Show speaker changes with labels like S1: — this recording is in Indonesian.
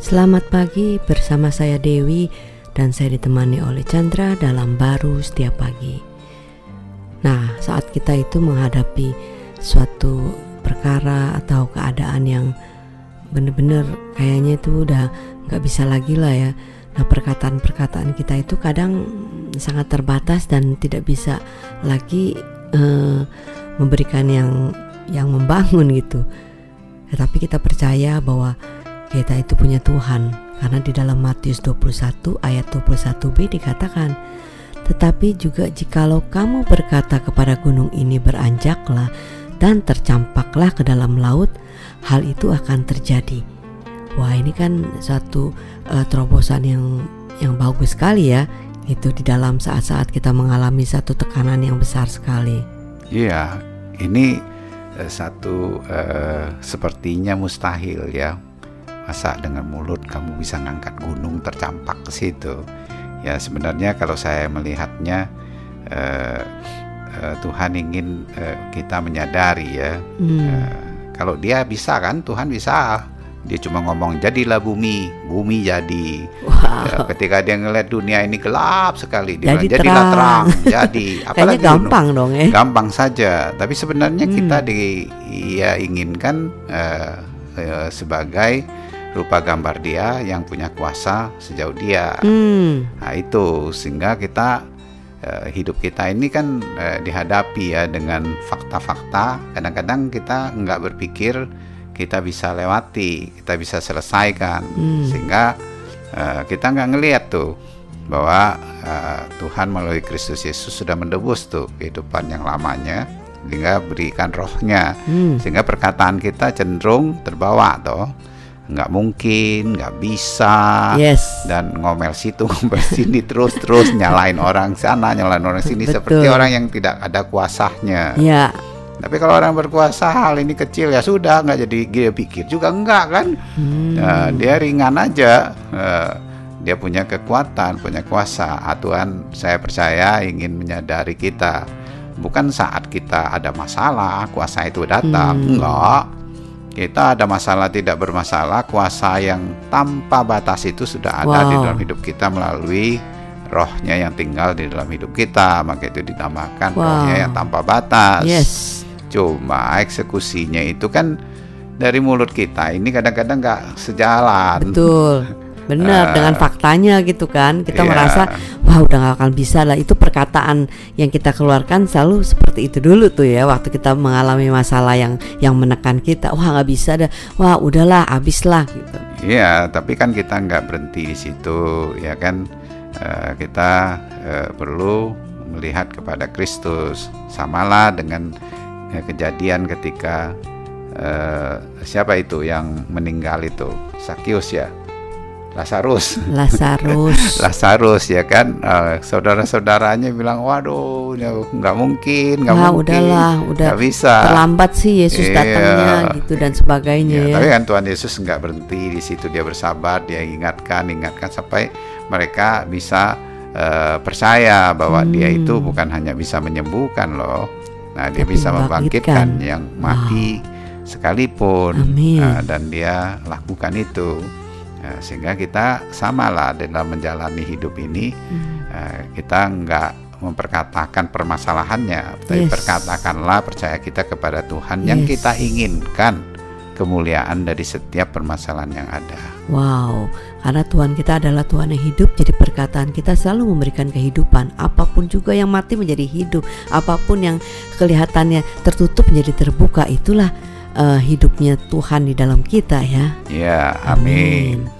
S1: Selamat pagi bersama saya Dewi dan saya ditemani oleh Chandra dalam baru setiap pagi. Nah, saat kita itu menghadapi suatu perkara atau keadaan yang benar-benar kayaknya itu udah nggak bisa lagi lah ya. Nah, perkataan-perkataan kita itu kadang sangat terbatas dan tidak bisa lagi uh, memberikan yang yang membangun gitu. Tetapi kita percaya bahwa kita itu punya Tuhan karena di dalam Matius 21 ayat 21b dikatakan tetapi juga jikalau kamu berkata kepada gunung ini beranjaklah dan tercampaklah ke dalam laut hal itu akan terjadi. Wah ini kan satu uh, terobosan yang yang bagus sekali ya. Itu di dalam saat-saat kita mengalami satu tekanan yang besar sekali.
S2: Iya ini uh, satu uh, sepertinya mustahil ya masa dengan mulut kamu bisa ngangkat gunung tercampak ke situ ya sebenarnya kalau saya melihatnya uh, uh, Tuhan ingin uh, kita menyadari ya hmm. uh, kalau dia bisa kan Tuhan bisa dia cuma ngomong jadilah bumi bumi jadi wow. ya, ketika dia ngeliat dunia ini gelap sekali dia jadi bilang, jadilah terang, terang jadi
S1: apalagi gampang gunung. dong ya
S2: gampang saja tapi sebenarnya hmm. kita di ya inginkan uh, uh, sebagai rupa gambar dia yang punya kuasa sejauh dia. Hmm. Nah itu sehingga kita uh, hidup kita ini kan uh, dihadapi ya dengan fakta-fakta. Kadang-kadang kita nggak berpikir kita bisa lewati, kita bisa selesaikan, hmm. sehingga uh, kita nggak ngelihat tuh bahwa uh, Tuhan melalui Kristus Yesus sudah mendebus tuh kehidupan yang lamanya sehingga berikan rohnya hmm. sehingga perkataan kita cenderung terbawa toh nggak mungkin, nggak bisa,
S1: yes.
S2: dan ngomel situ, ngomel sini terus terus nyalain orang sana, nyalain orang sini Betul. seperti orang yang tidak ada kuasanya.
S1: Ya.
S2: Tapi kalau orang berkuasa hal ini kecil ya sudah nggak jadi dia pikir juga enggak kan? Hmm. Nah, dia ringan aja. Uh, dia punya kekuatan, punya kuasa. Ah, Tuhan, saya percaya ingin menyadari kita. Bukan saat kita ada masalah, kuasa itu datang. Hmm. Enggak kita ada masalah tidak bermasalah, kuasa yang tanpa batas itu sudah ada wow. di dalam hidup kita melalui rohnya yang tinggal di dalam hidup kita, maka itu dinamakan wow. rohnya yang tanpa batas.
S1: Yes.
S2: Cuma eksekusinya itu kan dari mulut kita ini kadang-kadang nggak sejalan.
S1: Betul. Benar uh, dengan faktanya gitu kan. Kita yeah. merasa wah udah gak akan bisa lah. Itu perkataan yang kita keluarkan selalu seperti itu dulu tuh ya waktu kita mengalami masalah yang yang menekan kita. Wah nggak bisa dah. Wah udahlah habis lah gitu.
S2: Iya yeah, tapi kan kita nggak berhenti di situ ya kan? Uh, kita uh, perlu melihat kepada Kristus. Samalah dengan uh, kejadian ketika uh, siapa itu yang meninggal itu? Sakius ya Lazarus.
S1: Lazarus.
S2: Lazarus ya kan. Uh, saudara-saudaranya bilang, waduh, ya nggak mungkin, nggak mungkin.
S1: udahlah, udah gak bisa. Terlambat sih Yesus iya. datangnya gitu dan sebagainya.
S2: Iya, ya. Tapi kan Tuhan Yesus nggak berhenti di situ, dia bersabar, dia ingatkan, ingatkan sampai mereka bisa uh, percaya bahwa hmm. dia itu bukan hanya bisa menyembuhkan loh. Nah, dia Tapi bisa membangkitkan yang mati wow. sekalipun. Uh, dan dia lakukan itu. Ya, sehingga kita samalah dalam menjalani hidup ini hmm. uh, kita nggak memperkatakan permasalahannya, tapi yes. perkatakanlah percaya kita kepada Tuhan yes. yang kita inginkan kemuliaan dari setiap permasalahan yang ada.
S1: Wow, karena Tuhan kita adalah Tuhan yang hidup, jadi perkataan kita selalu memberikan kehidupan. Apa pun juga yang mati menjadi hidup, apa pun yang kelihatannya tertutup menjadi terbuka, itulah uh, hidupnya Tuhan di dalam kita ya.
S2: Ya, amin. amin.